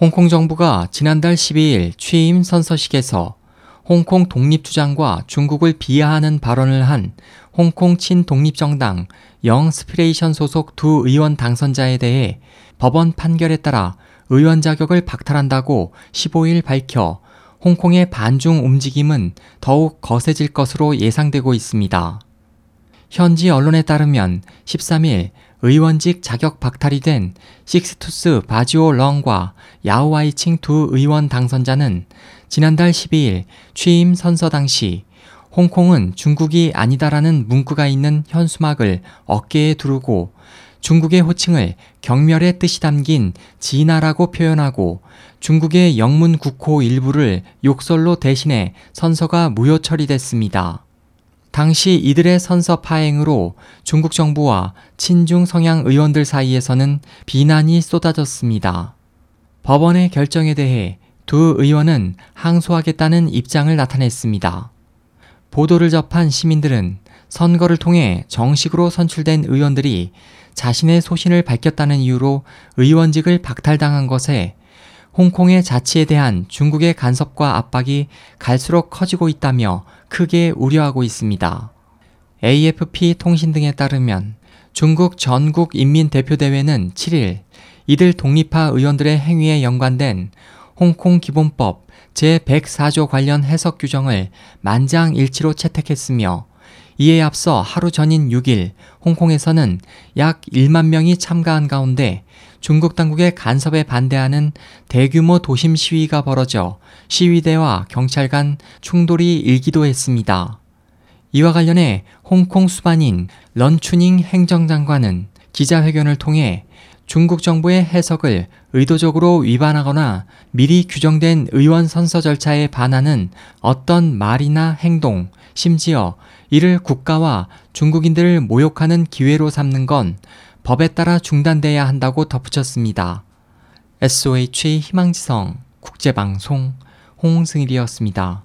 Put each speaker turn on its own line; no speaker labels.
홍콩 정부가 지난달 12일 취임 선서식에서 홍콩 독립 주장과 중국을 비하하는 발언을 한 홍콩 친독립정당 영스피레이션 소속 두 의원 당선자에 대해 법원 판결에 따라 의원 자격을 박탈한다고 15일 밝혀 홍콩의 반중 움직임은 더욱 거세질 것으로 예상되고 있습니다. 현지 언론에 따르면 13일 의원직 자격 박탈이 된 식스투스 바지오 렁과 야오아이칭 두 의원 당선자는 지난달 12일 취임 선서 당시 홍콩은 중국이 아니다라는 문구가 있는 현수막을 어깨에 두르고 중국의 호칭을 경멸의 뜻이 담긴 진화라고 표현하고 중국의 영문 국호 일부를 욕설로 대신해 선서가 무효 처리됐습니다. 당시 이들의 선서 파행으로 중국 정부와 친중 성향 의원들 사이에서는 비난이 쏟아졌습니다. 법원의 결정에 대해 두 의원은 항소하겠다는 입장을 나타냈습니다. 보도를 접한 시민들은 선거를 통해 정식으로 선출된 의원들이 자신의 소신을 밝혔다는 이유로 의원직을 박탈당한 것에 홍콩의 자치에 대한 중국의 간섭과 압박이 갈수록 커지고 있다며 크게 우려하고 있습니다. AFP 통신 등에 따르면 중국 전국 인민대표대회는 7일 이들 독립파 의원들의 행위에 연관된 홍콩 기본법 제104조 관련 해석 규정을 만장일치로 채택했으며 이에 앞서 하루 전인 6일 홍콩에서는 약 1만 명이 참가한 가운데 중국 당국의 간섭에 반대하는 대규모 도심 시위가 벌어져 시위대와 경찰 간 충돌이 일기도 했습니다. 이와 관련해 홍콩 수반인 런추닝 행정장관은 기자회견을 통해 중국 정부의 해석을 의도적으로 위반하거나 미리 규정된 의원 선서 절차에 반하는 어떤 말이나 행동, 심지어 이를 국가와 중국인들을 모욕하는 기회로 삼는 건 법에 따라 중단돼야 한다고 덧붙였습니다. SOH 희망지성 국제방송 홍승일이었습니다.